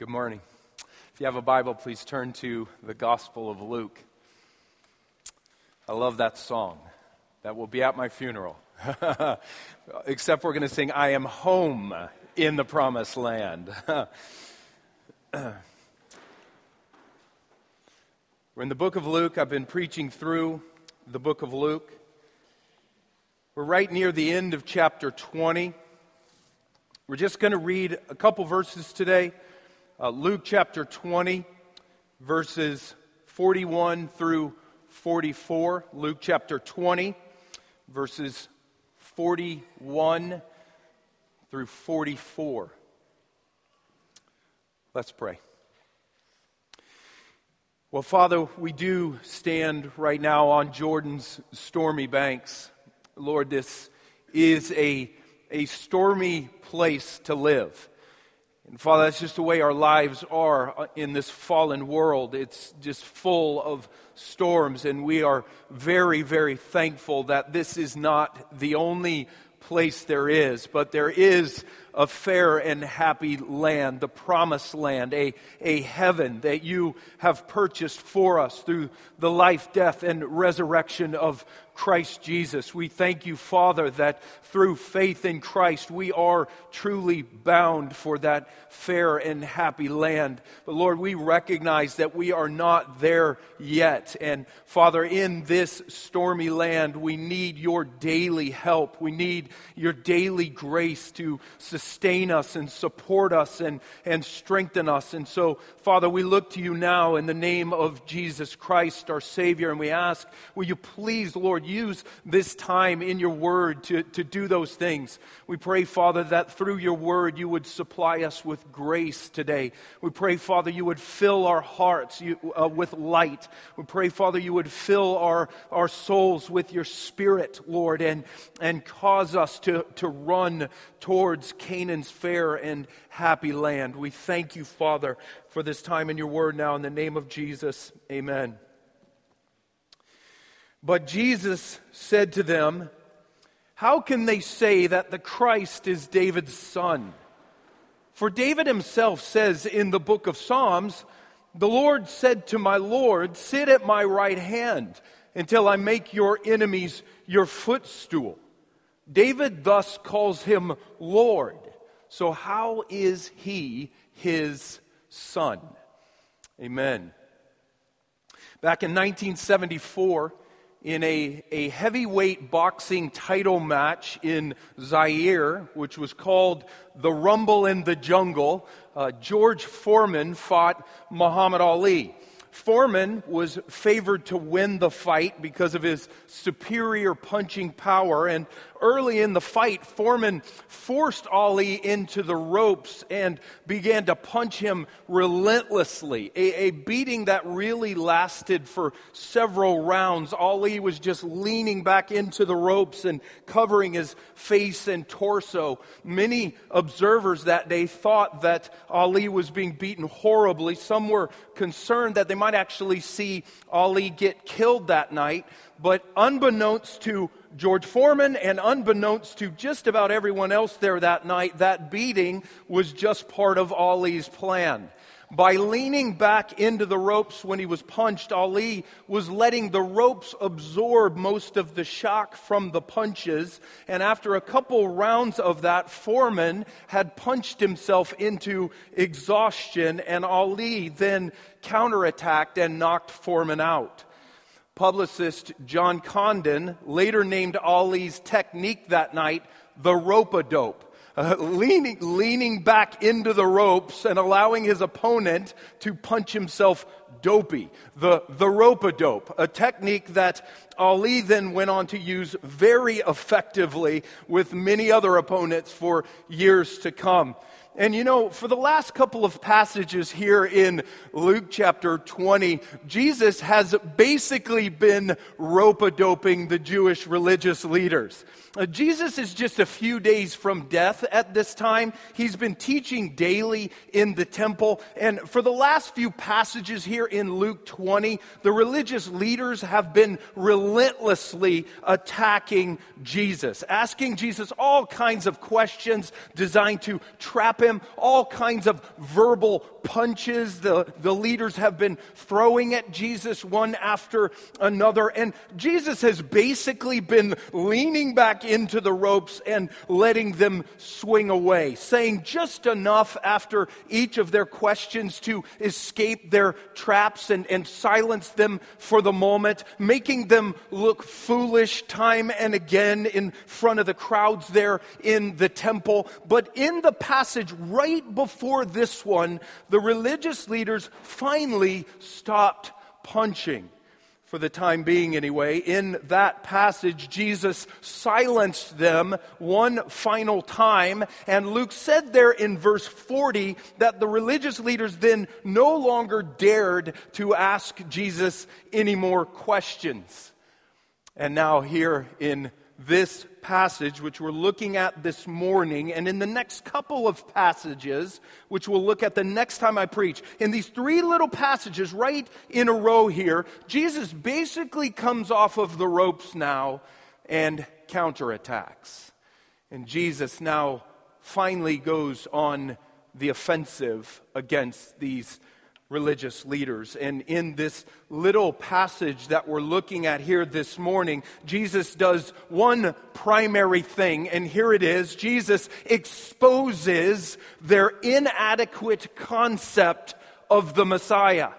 Good morning. If you have a Bible, please turn to the Gospel of Luke. I love that song. That will be at my funeral. Except we're going to sing, I am home in the promised land. we're in the book of Luke. I've been preaching through the book of Luke. We're right near the end of chapter 20. We're just going to read a couple verses today uh, Luke chapter 20, verses 41 through 44. Luke chapter 20, verses 41 through 44. Let's pray. Well, Father, we do stand right now on Jordan's stormy banks. Lord, this is a, a stormy place to live. And Father, that's just the way our lives are uh, in this fallen world. It's just full of storms, and we are very, very thankful that this is not the only place there is, but there is a fair and happy land, the promised land, a, a heaven that you have purchased for us through the life, death, and resurrection of Christ Jesus. We thank you, Father, that through faith in Christ we are truly bound for that fair and happy land. But Lord, we recognize that we are not there yet. And Father, in this stormy land, we need your daily help. We need your daily grace to sustain us and support us and, and strengthen us. And so, Father, we look to you now in the name of Jesus Christ, our Savior, and we ask, will you please, Lord, use this time in your word to, to do those things. We pray, Father, that through your word you would supply us with grace today. We pray, Father, you would fill our hearts you, uh, with light. We pray, Father, you would fill our, our souls with your spirit, Lord, and, and cause us to, to run towards Canaan's fair and happy land. We thank you, Father, for this time in your word now. In the name of Jesus, amen. But Jesus said to them, How can they say that the Christ is David's son? For David himself says in the book of Psalms, The Lord said to my Lord, Sit at my right hand until I make your enemies your footstool. David thus calls him Lord. So, how is he his son? Amen. Back in 1974, in a, a heavyweight boxing title match in Zaire, which was called the Rumble in the Jungle, uh, George Foreman fought Muhammad Ali. Foreman was favored to win the fight because of his superior punching power. And early in the fight, Foreman forced Ali into the ropes and began to punch him relentlessly. A, a, beating that really lasted for several rounds. Ali was just leaning back into the ropes and covering his face and torso. Many observers that day thought that Ali was being beaten horribly. Some were concerned that they might actually see Ali get killed that night. But unbeknownst to George Foreman and unbeknownst to just about everyone else there that night, that beating was just part of Ali's plan. By leaning back into the ropes when he was punched, Ali was letting the ropes absorb most of the shock from the punches. And after a couple rounds of that, Foreman had punched himself into exhaustion, and Ali then counterattacked and knocked Foreman out. Publicist John Condon later named Ali's technique that night the rope a dope. Uh, leaning, leaning back into the ropes and allowing his opponent to punch himself dopey. The, the rope a dope, a technique that Ali then went on to use very effectively with many other opponents for years to come. And you know, for the last couple of passages here in Luke chapter 20, Jesus has basically been rope a doping the Jewish religious leaders. Uh, Jesus is just a few days from death at this time. He's been teaching daily in the temple. And for the last few passages here in Luke 20, the religious leaders have been relentlessly attacking Jesus, asking Jesus all kinds of questions designed to trap him, all kinds of verbal punches the, the leaders have been throwing at Jesus one after another. And Jesus has basically been leaning back into the ropes and letting them swing away, saying just enough after each of their questions to escape their traps and, and silence them for the moment, making them look foolish time and again in front of the crowds there in the temple. But in the passage right before this one, the religious leaders finally stopped punching for the time being anyway. In that passage, Jesus silenced them one final time. And Luke said there in verse 40 that the religious leaders then no longer dared to ask Jesus any more questions. And now, here in this passage, which we're looking at this morning, and in the next couple of passages, which we'll look at the next time I preach, in these three little passages right in a row here, Jesus basically comes off of the ropes now and counterattacks. And Jesus now finally goes on the offensive against these religious leaders. And in this little passage that we're looking at here this morning, Jesus does one primary thing, and here it is Jesus exposes their inadequate concept of the Messiah.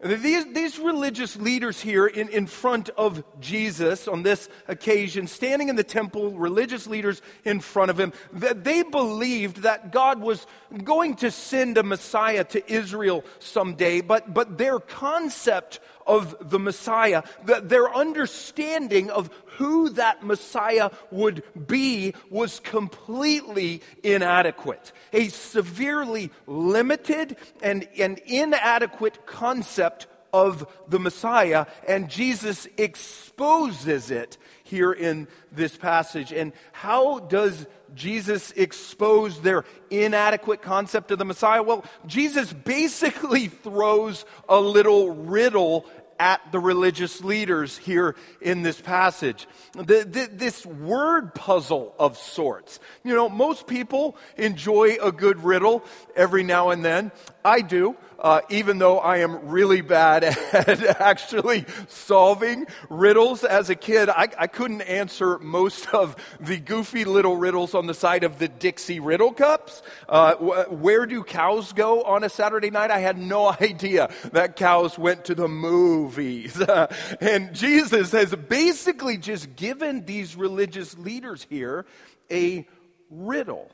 These, these religious leaders here in, in front of Jesus on this occasion, standing in the temple, religious leaders in front of him, that they believed that God was going to send a Messiah to Israel someday, but, but their concept of the Messiah, that their understanding of who that Messiah would be was completely inadequate. A severely limited and, and inadequate concept of the Messiah, and Jesus exposes it here in this passage. And how does Jesus expose their inadequate concept of the Messiah? Well, Jesus basically throws a little riddle at the religious leaders here in this passage. The, the, this word puzzle of sorts. You know, most people enjoy a good riddle every now and then. I do uh, even though I am really bad at actually solving riddles as a kid, I, I couldn't answer most of the goofy little riddles on the side of the Dixie riddle cups. Uh, where do cows go on a Saturday night? I had no idea that cows went to the movies. and Jesus has basically just given these religious leaders here a riddle,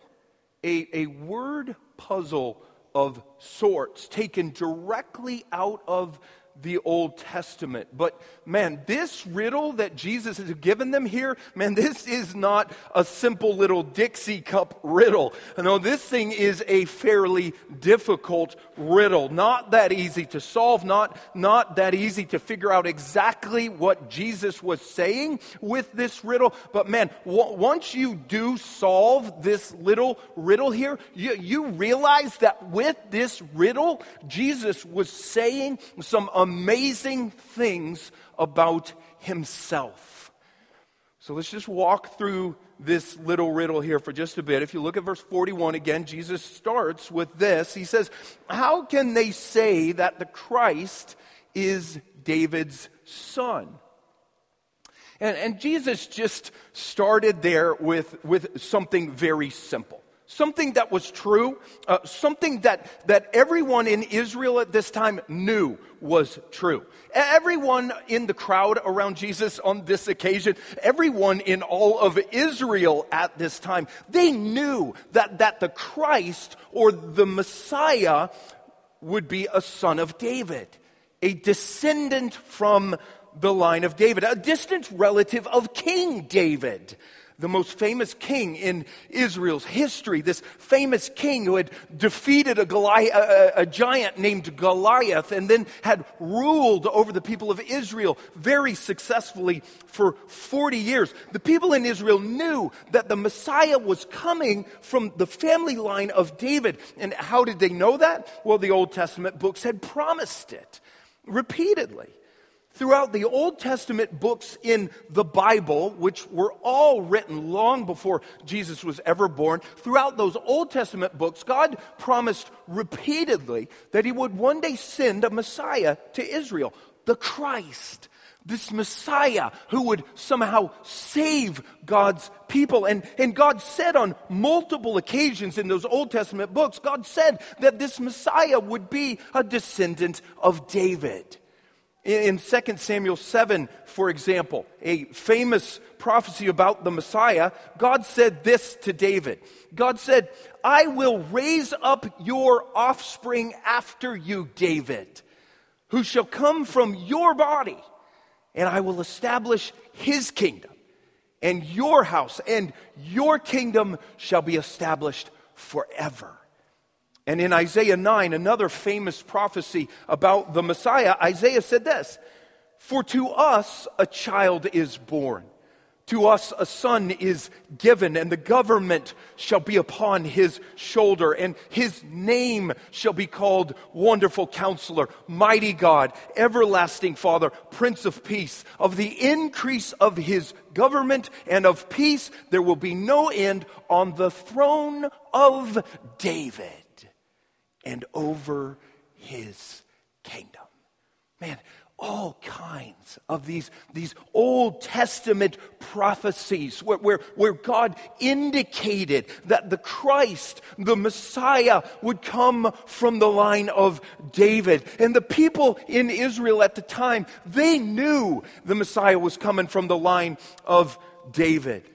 a, a word puzzle of sorts taken directly out of the Old Testament. But man, this riddle that Jesus has given them here, man, this is not a simple little Dixie cup riddle. No, this thing is a fairly difficult riddle. Not that easy to solve, not, not that easy to figure out exactly what Jesus was saying with this riddle. But man, w- once you do solve this little riddle here, you, you realize that with this riddle, Jesus was saying some amazing things about himself. So let's just walk through this little riddle here for just a bit. If you look at verse 41 again, Jesus starts with this. He says, How can they say that the Christ is David's son? And, and Jesus just started there with, with something very simple something that was true, uh, something that, that everyone in Israel at this time knew was true. Everyone in the crowd around Jesus on this occasion, everyone in all of Israel at this time, they knew that, that the Christ or the Messiah would be a son of David, a descendant from the line of David, a distant relative of King David the most famous king in Israel's history, this famous king who had defeated a, Goliath, a, a, giant named Goliath and then had ruled over the people of Israel very successfully for 40 years. The people in Israel knew that the Messiah was coming from the family line of David. And how did they know that? Well, the Old Testament books had promised it repeatedly. Throughout the Old Testament books in the Bible, which were all written long before Jesus was ever born, throughout those Old Testament books, God promised repeatedly that He would one day send a Messiah to Israel, the Christ, this Messiah who would somehow save God's people. And, and God said on multiple occasions in those Old Testament books, God said that this Messiah would be a descendant of David. In 2 Samuel 7, for example, a famous prophecy about the Messiah, God said this to David. God said, I will raise up your offspring after you, David, who shall come from your body, and I will establish his kingdom and your house, and your kingdom shall be established forever. And in Isaiah 9, another famous prophecy about the Messiah, Isaiah said this For to us a child is born, to us a son is given, and the government shall be upon his shoulder, and his name shall be called Wonderful Counselor, Mighty God, Everlasting Father, Prince of Peace. Of the increase of his government and of peace, there will be no end on the throne of David and over his kingdom. Man, all kinds of these, these Old Testament prophecies where, where, where God indicated that the Christ, the Messiah, would come from the line of David. And the people in Israel at the time, they knew the Messiah was coming from the line of David.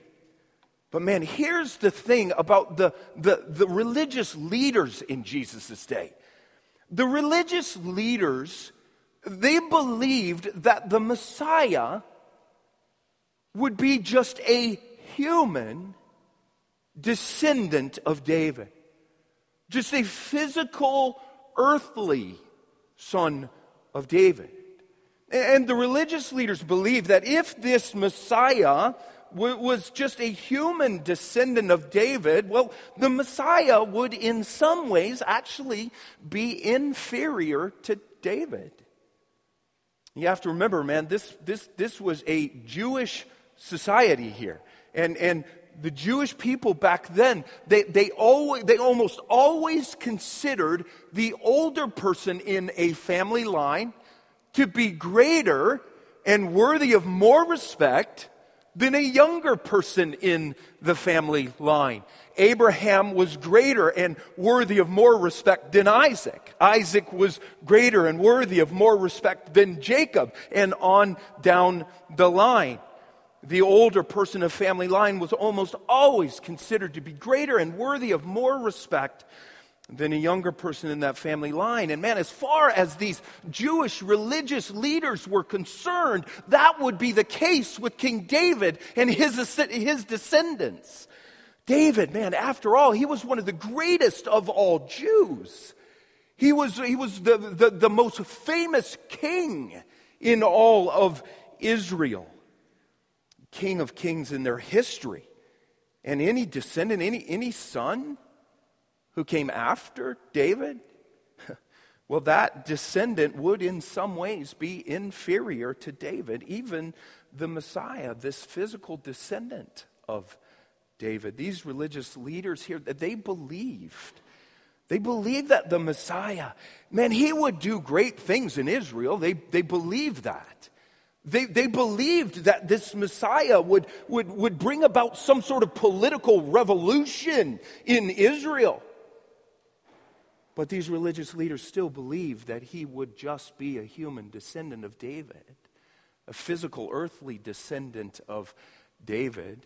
But man, here's the thing about the, the, the religious leaders in Jesus' day. The religious leaders, they believed that the Messiah would be just a human descendant of David, just a physical, earthly son of David. And the religious leaders believed that if this Messiah was just a human descendant of David, well, the Messiah would in some ways actually be inferior to David. You have to remember, man, this, this, this was a Jewish society here. And, and the Jewish people back then, they, they, always, they almost always considered the older person in a family line to be greater and worthy of more respect than a younger person in the family line. Abraham was greater and worthy of more respect than Isaac. Isaac was greater and worthy of more respect than Jacob, and on down the line. The older person of family line was almost always considered to be greater and worthy of more respect than a younger person in that family line. And man, as far as these Jewish religious leaders were concerned, that would be the case with King David and his, his descendants. David, man, after all, he was one of the greatest of all Jews. He was, he was the, the, the most famous king in all of Israel. King of kings in their history. And any descendant, any, any son, who came after David, well, that descendant would in some ways be inferior to David, even the Messiah, this physical descendant of David. These religious leaders here, that they believed. They believed that the Messiah, man, he would do great things in Israel. They, they believed that. They, they believed that this Messiah would, would, would bring about some sort of political revolution in Israel. But these religious leaders still believed that he would just be a human descendant of David, a physical, earthly descendant of David.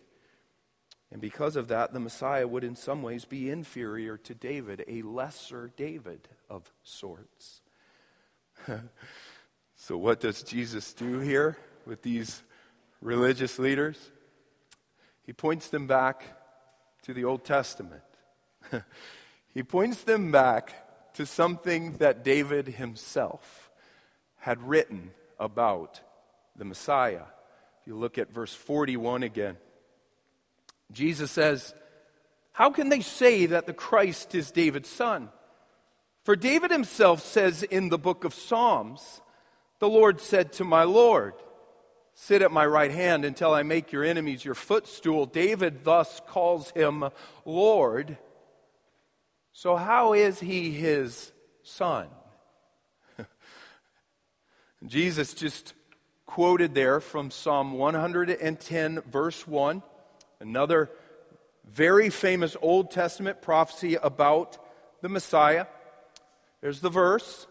And because of that, the Messiah would in some ways be inferior to David, a lesser David of sorts. so, what does Jesus do here with these religious leaders? He points them back to the Old Testament. he points them back to something that David himself had written about the Messiah. If you look at verse 41 again, Jesus says, How can they say that the Christ is David's son? For David himself says in the book of Psalms, The Lord said to my Lord, Sit at my right hand until I make your enemies your footstool. David thus calls him Lord. So, how is he his son? Jesus just quoted there from Psalm 110, verse 1, another very famous Old Testament prophecy about the Messiah. There's the verse.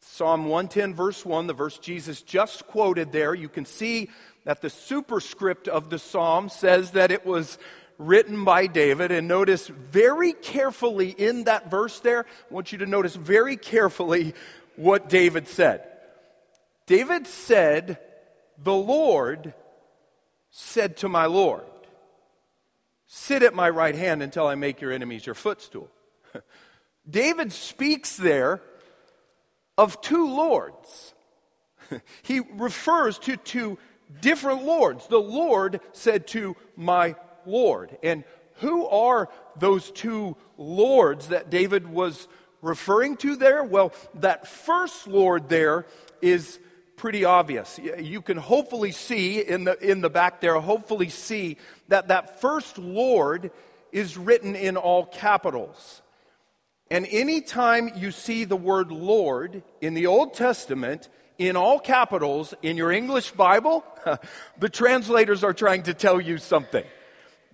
Psalm 110, verse 1, the verse Jesus just quoted there. You can see that the superscript of the psalm says that it was written by David. And notice very carefully in that verse there, I want you to notice very carefully what David said. David said, The Lord said to my Lord, Sit at my right hand until I make your enemies your footstool. David speaks there of two lords. he refers to two different lords. The Lord said to my Lord. And who are those two lords that David was referring to there? Well, that first Lord there is pretty obvious. You can hopefully see in the, in the back there, hopefully see that that first Lord is written in all capitals. And anytime you see the word Lord in the Old Testament in all capitals in your English Bible, the translators are trying to tell you something.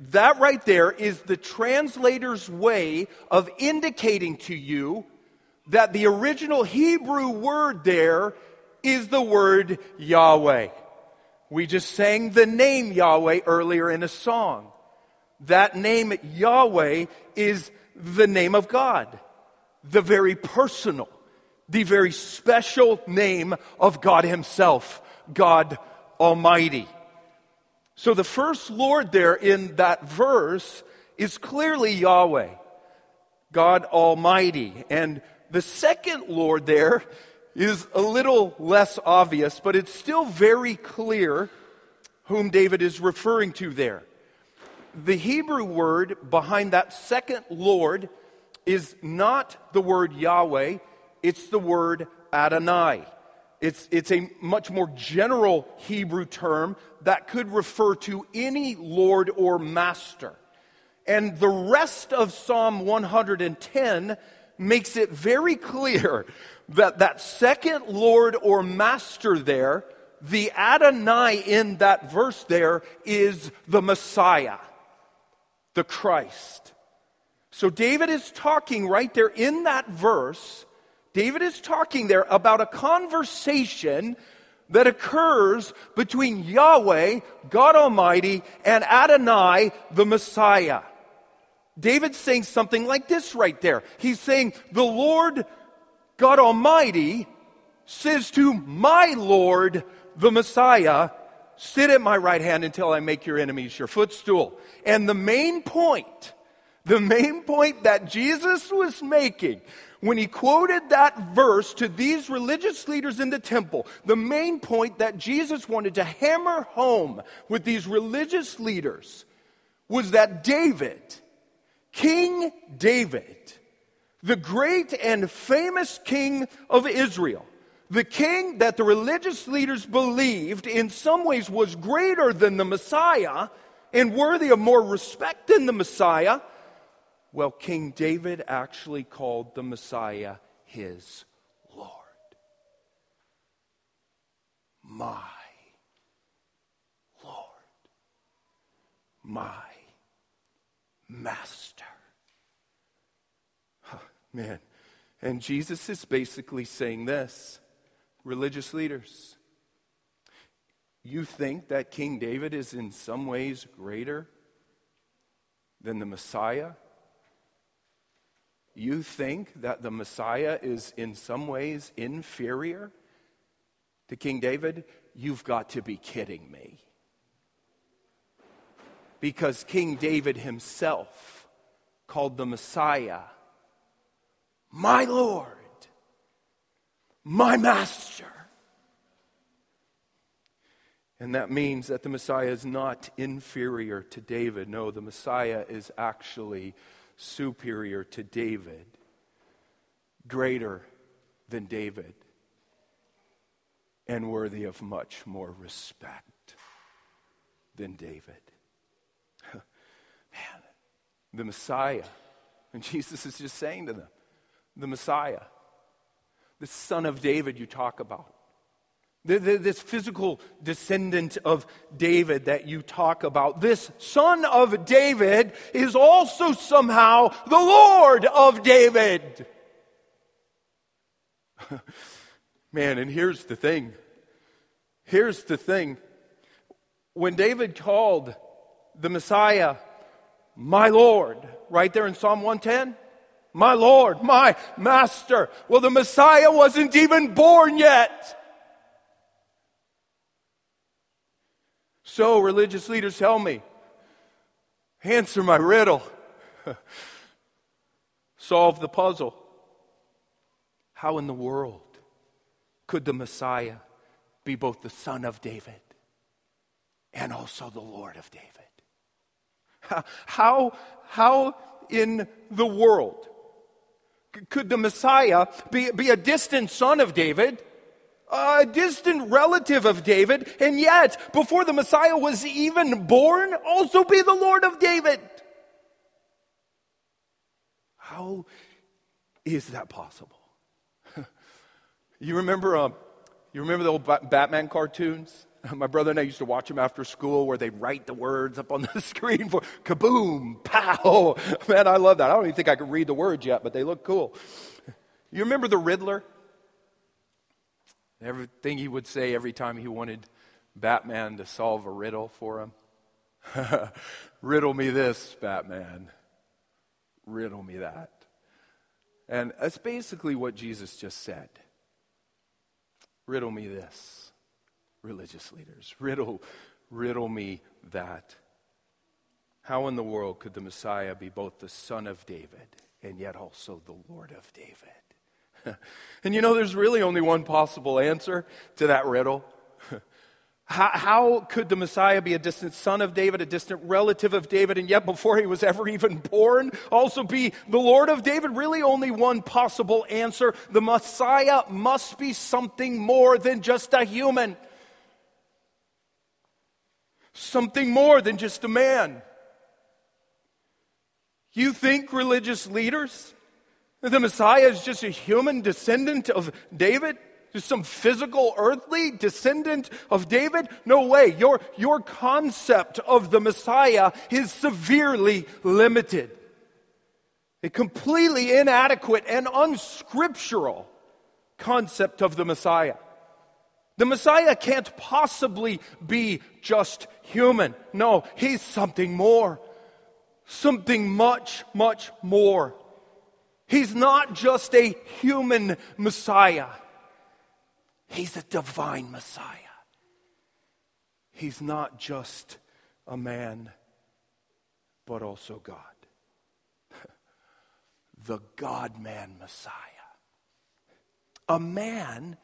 That right there is the translator's way of indicating to you that the original Hebrew word there is the word Yahweh. We just sang the name Yahweh earlier in a song. That name Yahweh is the name of God, the very personal, the very special name of God Himself, God Almighty. So the first Lord there in that verse is clearly Yahweh, God Almighty. And the second Lord there is a little less obvious, but it's still very clear whom David is referring to there. The Hebrew word behind that second Lord is not the word Yahweh, it's the word Adonai. It's, it's a much more general Hebrew term that could refer to any Lord or Master. And the rest of Psalm 110 makes it very clear that that second Lord or Master there, the Adonai in that verse there, is the Messiah, the Christ. So David is talking right there in that verse David is talking there about a conversation that occurs between Yahweh, God Almighty, and Adonai, the Messiah. David's saying something like this right there. He's saying, The Lord God Almighty says to my Lord, the Messiah, Sit at my right hand until I make your enemies your footstool. And the main point, the main point that Jesus was making when he quoted that verse to these religious leaders in the temple, the main point that Jesus wanted to hammer home with these religious leaders was that David, King David, the great and famous king of Israel, the king that the religious leaders believed in some ways was greater than the Messiah and worthy of more respect than the Messiah, well, King David actually called the Messiah his Lord. My Lord. My Master. Oh, man. And Jesus is basically saying this religious leaders, you think that King David is in some ways greater than the Messiah? You think that the Messiah is in some ways inferior to King David? You've got to be kidding me. Because King David himself called the Messiah my Lord, my Master. And that means that the Messiah is not inferior to David. No, the Messiah is actually superior to David, greater than David. and worthy of much more respect than David. Man, the Messiah. And Jesus is just saying to them, the Messiah, the son of David you talk about. This physical descendant of David that you talk about, this son of David is also somehow the Lord of David. Man, and here's the thing. Here's the thing. When David called the Messiah, my Lord, right there in Psalm 110, my Lord, my Master. Well, the Messiah wasn't even born yet. So, religious leaders tell me, answer my riddle, solve the puzzle. How in the world could the Messiah be both the son of David and also the Lord of David? How, how in the world could the Messiah be, be a distant son of David a distant relative of David, and yet, before the Messiah was even born, also be the Lord of David. How is that possible? you remember, um, you remember the old Batman cartoons? My brother and I used to watch them after school where they write the words up on the screen for kaboom, pow. Man, I love that. I don't even think I could read the words yet, but they look cool. You remember the Riddler? Everything he would say every time he wanted Batman to solve a riddle for him. riddle me this, Batman. Riddle me that. And that's basically what Jesus just said. Riddle me this, religious leaders. Riddle, riddle me that. How in the world could the Messiah be both the son of David and yet also the Lord of David? and you know, there's really only one possible answer to that riddle. How, how, could the Messiah be a distant son of David, a distant relative of David, and yet before he was ever even born, also be the Lord of David? Really, only one possible answer. The Messiah must be something more than just a human, something more than just a man. You think religious leaders the Messiah is just a human descendant of David? Just some physical, earthly descendant of David? No way. Your, your concept of the Messiah is severely limited. A completely inadequate and unscriptural concept of the Messiah. The Messiah can't possibly be just human. No, he's something more. Something much, much more. He's not just a human Messiah, He's a divine Messiah. He's not just a man, but also God. the God man Messiah. A man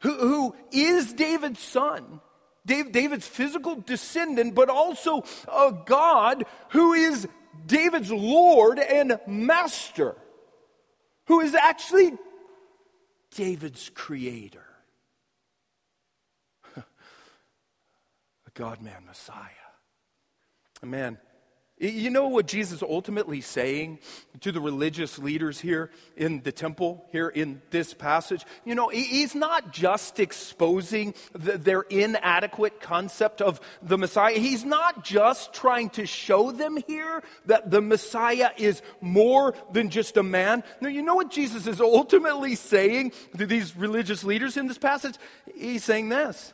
who, who is David's son, David's physical descendant, but also a God who is David's Lord and Master who is actually David's creator, a God man Messiah. A man you know what Jesus is ultimately saying to the religious leaders here in the temple, here in this passage? You know, he's not just exposing the, their inadequate concept of the Messiah. He's not just trying to show them here that the Messiah is more than just a man. No, you know what Jesus is ultimately saying to these religious leaders in this passage? He's saying this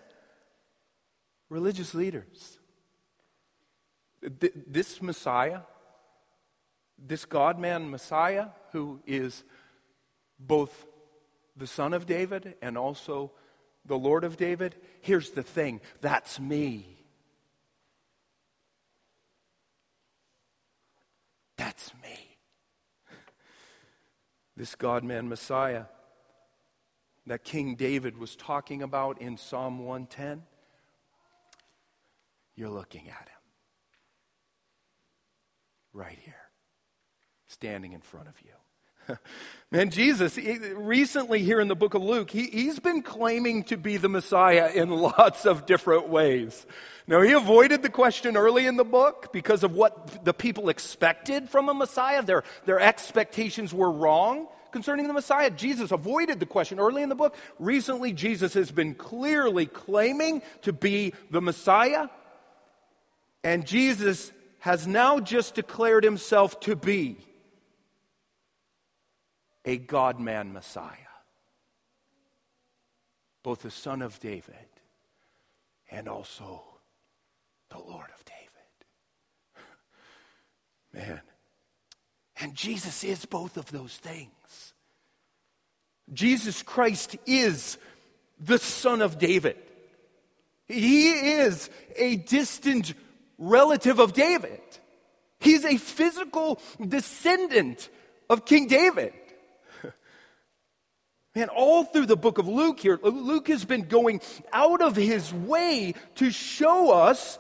religious leaders this Messiah, this God man Messiah, who is both the son of David and also the Lord of David, here's the thing that's me. That's me. This God man Messiah that King David was talking about in Psalm 110, you're looking at him right here, standing in front of you. Man, Jesus, recently here in the book of Luke, he, he's been claiming to be the Messiah in lots of different ways. Now, he avoided the question early in the book because of what the people expected from a Messiah. Their, their expectations were wrong concerning the Messiah. Jesus avoided the question early in the book. Recently, Jesus has been clearly claiming to be the Messiah. And Jesus has now just declared himself to be a God man Messiah, both the Son of David and also the Lord of David. Man. And Jesus is both of those things. Jesus Christ is the Son of David. He is a distant relative of David. He's a physical descendant of King David. Man, all through the book of Luke here, Luke has been going out of his way to show us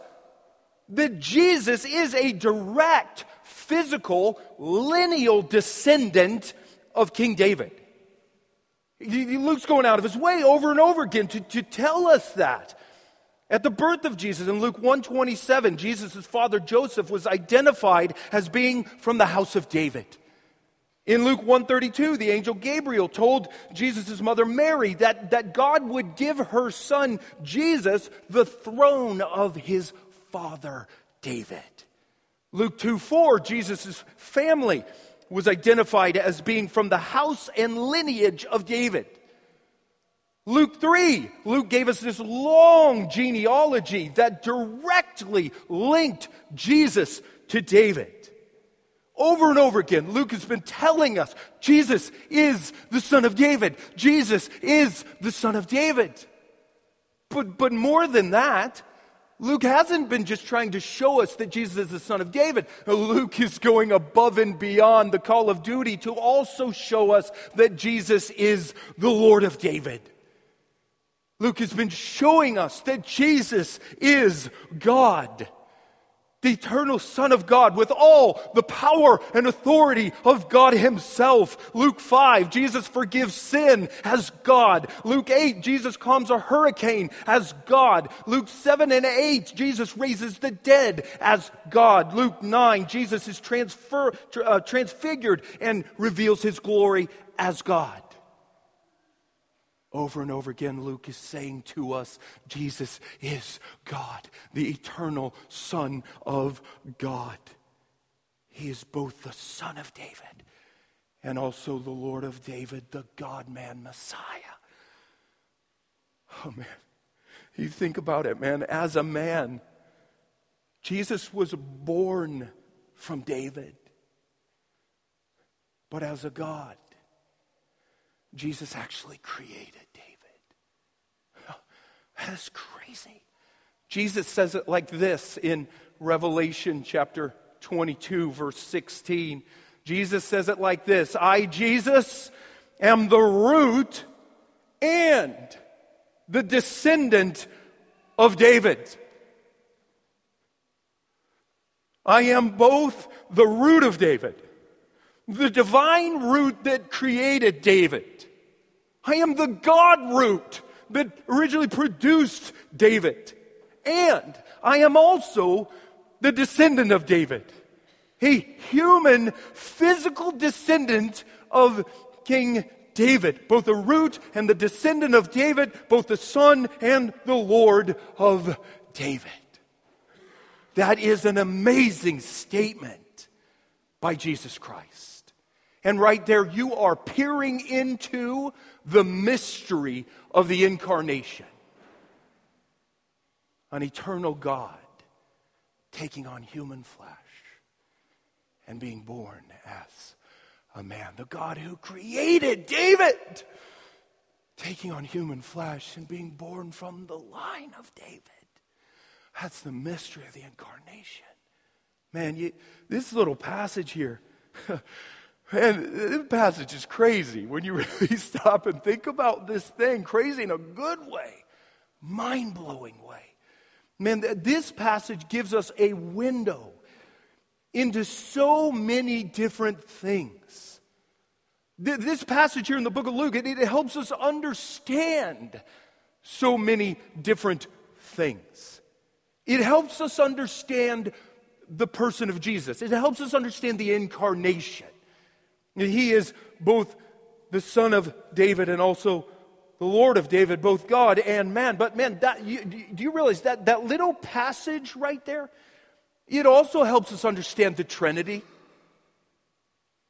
that Jesus is a direct, physical, lineal descendant of King David. Luke's going out of his way over and over again to, to tell us that. At the birth of Jesus in Luke 127, Jesus' father Joseph was identified as being from the house of David. In Luke 132, the angel Gabriel told Jesus' mother Mary that, that God would give her son Jesus the throne of his father David. Luke 2 4, Jesus' family was identified as being from the house and lineage of David. Luke 3, Luke gave us this long genealogy that directly linked Jesus to David. Over and over again, Luke has been telling us Jesus is the son of David. Jesus is the son of David. But, but more than that, Luke hasn't been just trying to show us that Jesus is the son of David. Luke is going above and beyond the call of duty to also show us that Jesus is the Lord of David. Luke has been showing us that Jesus is God, the eternal Son of God, with all the power and authority of God Himself. Luke 5, Jesus forgives sin as God. Luke 8, Jesus calms a hurricane as God. Luke 7 and 8, Jesus raises the dead as God. Luke 9, Jesus is transfer, uh, transfigured and reveals His glory as God. Over and over again, Luke is saying to us Jesus is God, the eternal Son of God. He is both the Son of David and also the Lord of David, the God man Messiah. Oh, man. You think about it, man. As a man, Jesus was born from David. But as a God, Jesus actually created David. Oh, That's crazy. Jesus says it like this in Revelation chapter 22, verse 16. Jesus says it like this I, Jesus, am the root and the descendant of David. I am both the root of David the divine root that created David. I am the God root that originally produced David. And I am also the descendant of David, a human, physical descendant of King David, both the root and the descendant of David, both the son and the Lord of David. That is an amazing statement by Jesus Christ. And right there, you are peering into the mystery of the incarnation. An eternal God taking on human flesh and being born as a man. The God who created David taking on human flesh and being born from the line of David. That's the mystery of the incarnation. Man, you, this little passage here. And this passage is crazy when you really stop and think about this thing. Crazy in a good way, mind blowing way. Man, this passage gives us a window into so many different things This passage here in the book of Luke, it, it helps us understand so many different things. It helps us understand the person of Jesus. It helps us understand the incarnation. He is both the son of David and also the Lord of David, both God and man. But man, that, you, do you realize that that little passage right there? It also helps us understand the Trinity.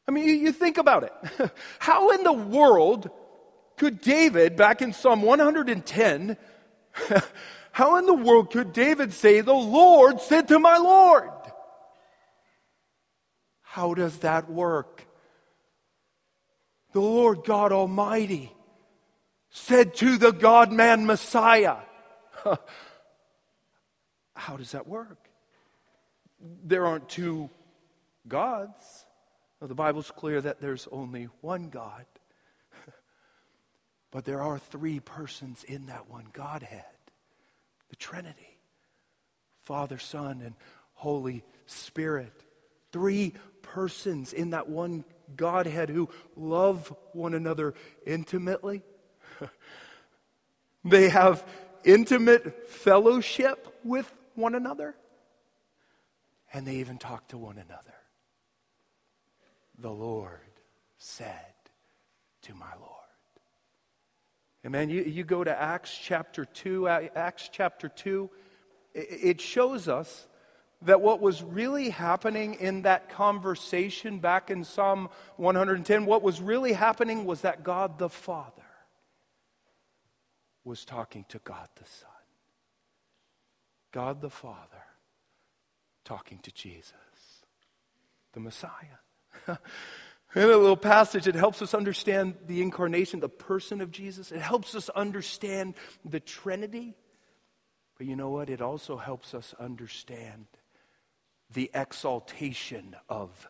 I mean, you, you think about it. How in the world could David, back in Psalm 110, how in the world could David say, The Lord said to my Lord? How does that work? The Lord God Almighty said to the God man Messiah. How does that work? There aren't two gods. the Bible's clear that there's only one God. but there are three persons in that one Godhead the Trinity Father, Son, and Holy Spirit. Three persons in that one Godhead who love one another intimately. they have intimate fellowship with one another. And they even talk to one another. The Lord said to my Lord. Amen. You, you go to Acts chapter 2, Acts chapter 2, it shows us that what was really happening in that conversation back in Psalm 110, what was really happening was that God the Father was talking to God the Son. God the Father talking to Jesus, the Messiah. In a little passage, it helps us understand the incarnation, the person of Jesus. It helps us understand the Trinity. But you know what? It also helps us understand the exaltation of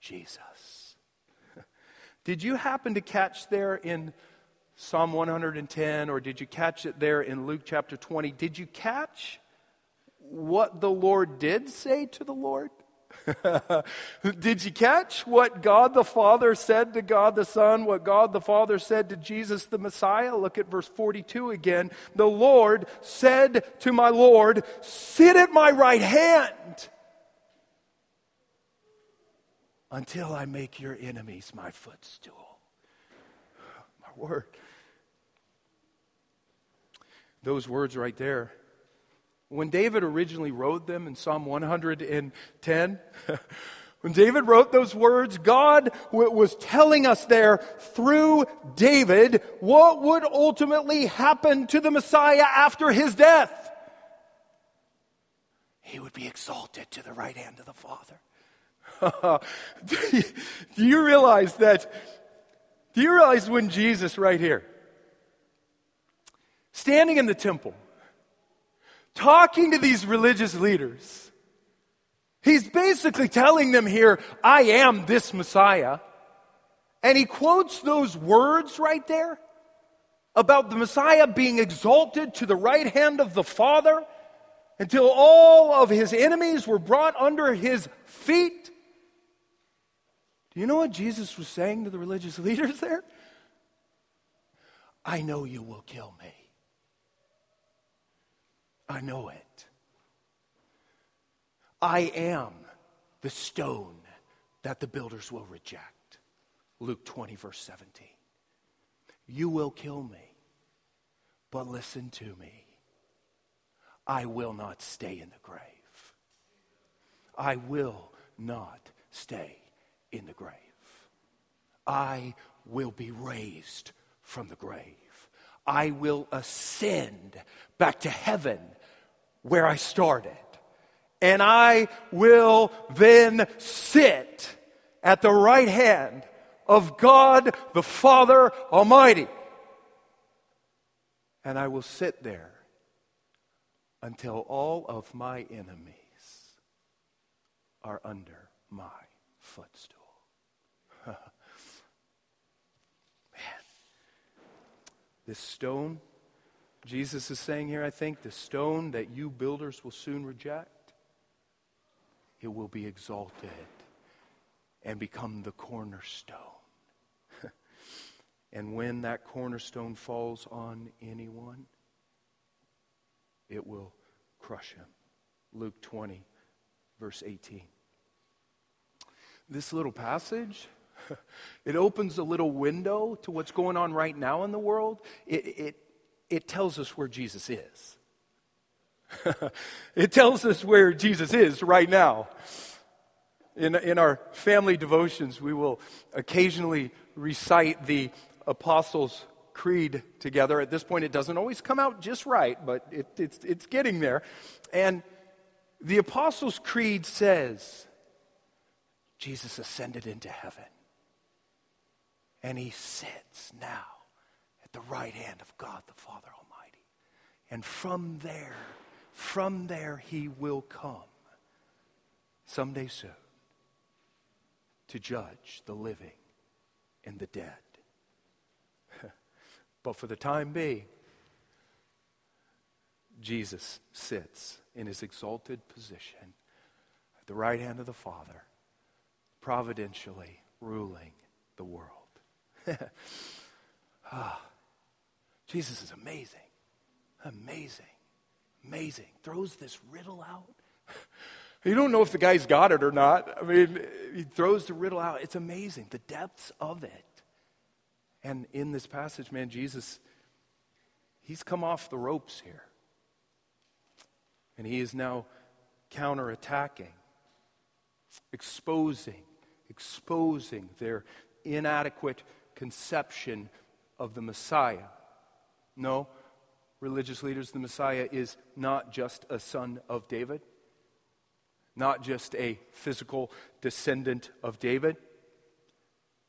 Jesus. Did you happen to catch there in Psalm 110 or did you catch it there in Luke chapter 20? Did you catch what the Lord did say to the Lord? Did you catch what God the Father said to God the Son, what God the Father said to Jesus the Messiah? Look at verse 42 again. The Lord said to my Lord, Sit at my right hand until I make your enemies my footstool. My word. Those words right there. When David originally wrote them in Psalm 110, when David wrote those words, God was telling us there through David what would ultimately happen to the Messiah after his death. He would be exalted to the right hand of the Father. do you realize that? Do you realize when Jesus, right here, standing in the temple, talking to these religious leaders, he's basically telling them here, I am this Messiah. And he quotes those words right there about the Messiah being exalted to the right hand of the Father until all of his enemies were brought under his feet. Do you know what Jesus was saying to the religious leaders there? I know you will kill me. I know it. I am the stone that the builders will reject. Luke 20, verse 17. You will kill me, but listen to me. I will not stay in the grave. I will not stay in the grave. I will be raised from the grave. I will ascend back to heaven where I started. And I will then sit at the right hand of God the Father Almighty. And I will sit there until all of my enemies are under my footstool. Man, this stone, Jesus is saying here, I think, the stone that you builders will soon reject, it will be exalted and become the cornerstone. And when that cornerstone falls on anyone, it will crush him. Luke 20, verse 18. This little passage, it opens a little window to what's going on right now in the world. It, it, it tells us where Jesus is. it tells us where Jesus is right now. In, in our family devotions, we will occasionally recite the Apostles' Creed together. At this point, it doesn't always come out just right, but it, it's, it's getting there. And the Apostles' Creed says, Jesus ascended into heaven, and he sits now at the right hand of God the Father Almighty. And from there, from there, he will come someday soon to judge the living and the dead. But for the time being, Jesus sits in his exalted position at the right hand of the Father, providentially ruling the world. ah, Jesus is amazing. Amazing. Amazing. Throws this riddle out. You don't know if the guy's got it or not. I mean, he throws the riddle out. It's amazing, the depths of it. And in this passage, man, Jesus, he's come off the ropes here. And he is now counterattacking, exposing, exposing their inadequate conception of the Messiah. No, religious leaders, the Messiah is not just a son of David, not just a physical descendant of David.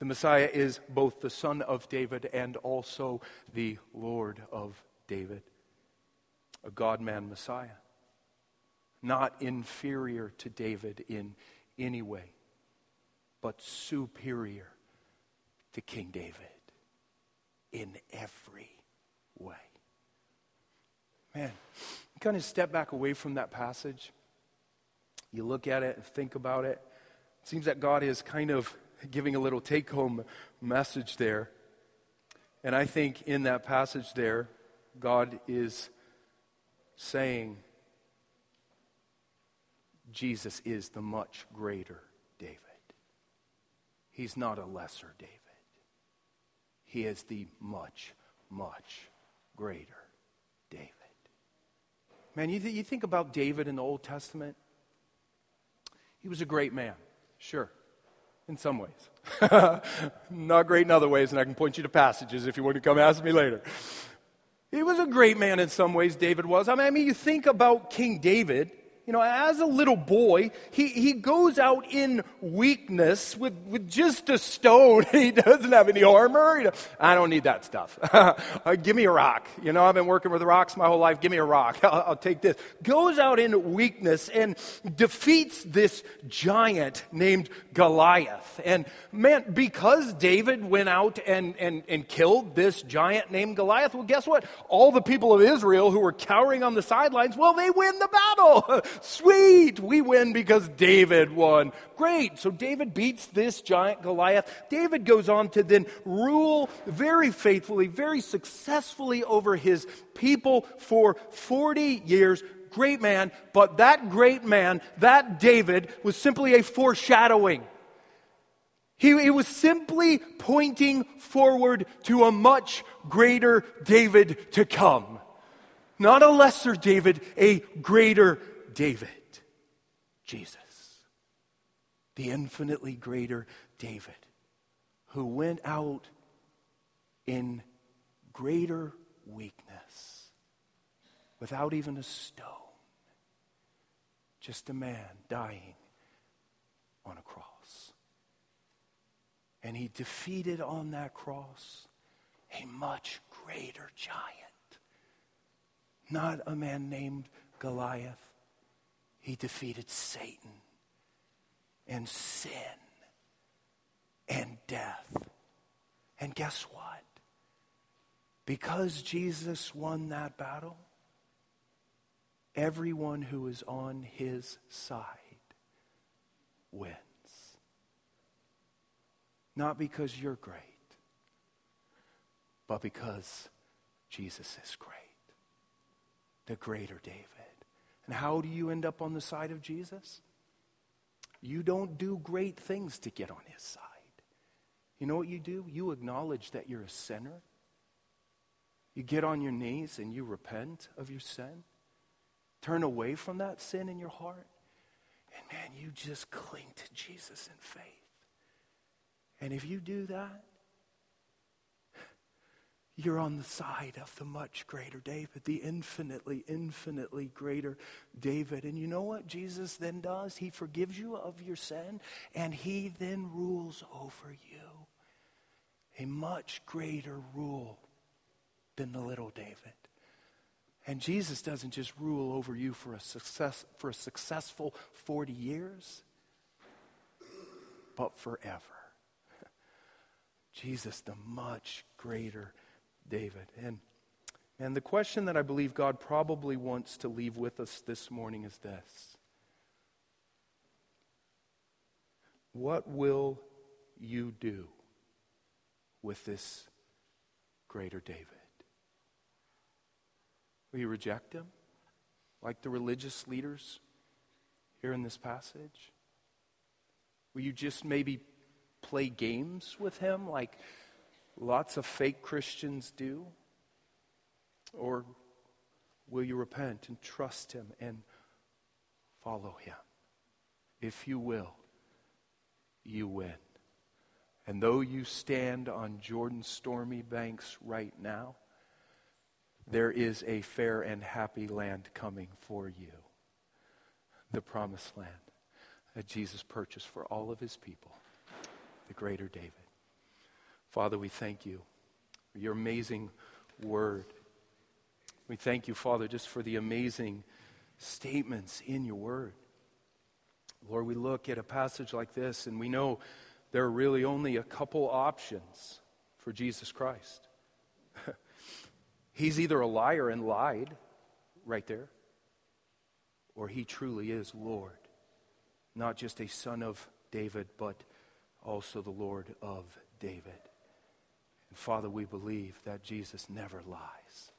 The Messiah is both the son of David and also the Lord of David, a God man Messiah not inferior to David in any way, but superior to King David in every way. Man, kind of step back away from that passage. You look at it and think about it. It seems that God is kind of giving a little take home message there. And I think in that passage there, God is saying, Jesus is the much greater David. He's not a lesser David. He is the much, much greater David. Man, you, th- you think about David in the Old Testament, he was a great man, sure, in some ways. not great in other ways, and I can point you to passages if you want to come ask me later. He was a great man in some ways, David was. I mean, you think about King David you know, as a little boy, he, he goes out in weakness with, with just a stone. he doesn't have any armor. You know, I don't need that stuff. uh, give me a rock. You know, I've been working with rocks my whole life. Give me a rock. I'll, I'll take this. Goes out in weakness and defeats this giant named Goliath. And man, because David went out and, and, and killed this giant named Goliath, well, guess what? All the people of Israel who were cowering on the sidelines, well, they win the battle. Sweet, we win because David won. Great. So David beats this giant Goliath. David goes on to then rule very faithfully, very successfully over his people for 40 years. Great man, but that great man, that David, was simply a foreshadowing. He, he, was simply pointing forward to a much greater David to come. Not a lesser David, a greater David, Jesus, the infinitely greater David, who went out in greater weakness without even a stone, just a man dying on a cross. And he defeated on that cross a much greater giant. Not a man named Goliath, he defeated Satan and sin and death. And guess what? Because Jesus won that battle, everyone who is on his side wins. Not because you're great, but because Jesus is great, the greater David. And how do you end up on the side of Jesus? You don't do great things to get on his side. You know what you do? You acknowledge that you're a sinner. You get on your knees and you repent of your sin. Turn away from that sin in your heart. And man, you just cling to Jesus in faith. And if you do that, you're on the side of the much greater David, the infinitely, infinitely greater David. And you know what Jesus then does? He forgives you of your sin, and he then rules over you. A much greater rule than the little David. And Jesus doesn't just rule over you for a, success, for a successful 40 years, but forever. Jesus, the much greater David. And, and the question that I believe God probably wants to leave with us this morning is this What will you do with this greater David? Will you reject him like the religious leaders here in this passage? Will you just maybe play games with him like lots of fake Christians do? Or will you repent and trust him and follow him? If you will, you win. And though you stand on Jordan's stormy banks right now, there is a fair and happy land coming for you the promised land that Jesus purchased for all of his people, the greater David. Father, we thank you for your amazing word. We thank you, Father, just for the amazing statements in your word. Lord, we look at a passage like this and we know there are really only a couple options for Jesus Christ. He's either a liar and lied right there, or he truly is Lord. Not just a son of David, but also the Lord of David. And Father, we believe that Jesus never lies.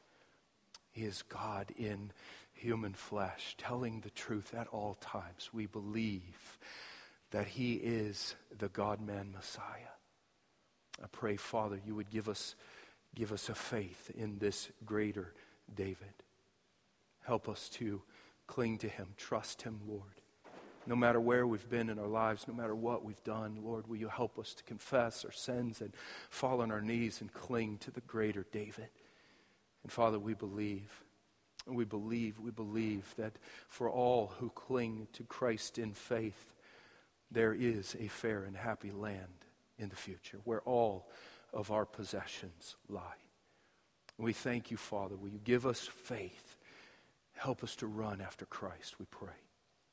He is God in human flesh, telling the truth at all times. We believe that he is the God man Messiah. I pray, Father, you would give us Give us a faith in this greater David. Help us to cling to him, trust him, Lord. No matter where we've been in our lives, no matter what we've done, Lord, will you help us to confess our sins and fall on our knees and cling to the greater David? And Father, we believe, we believe, we believe that for all who cling to Christ in faith, there is a fair and happy land in the future where all of our possessions lie. We thank you, Father. Will you give us faith? Help us to run after Christ, we pray.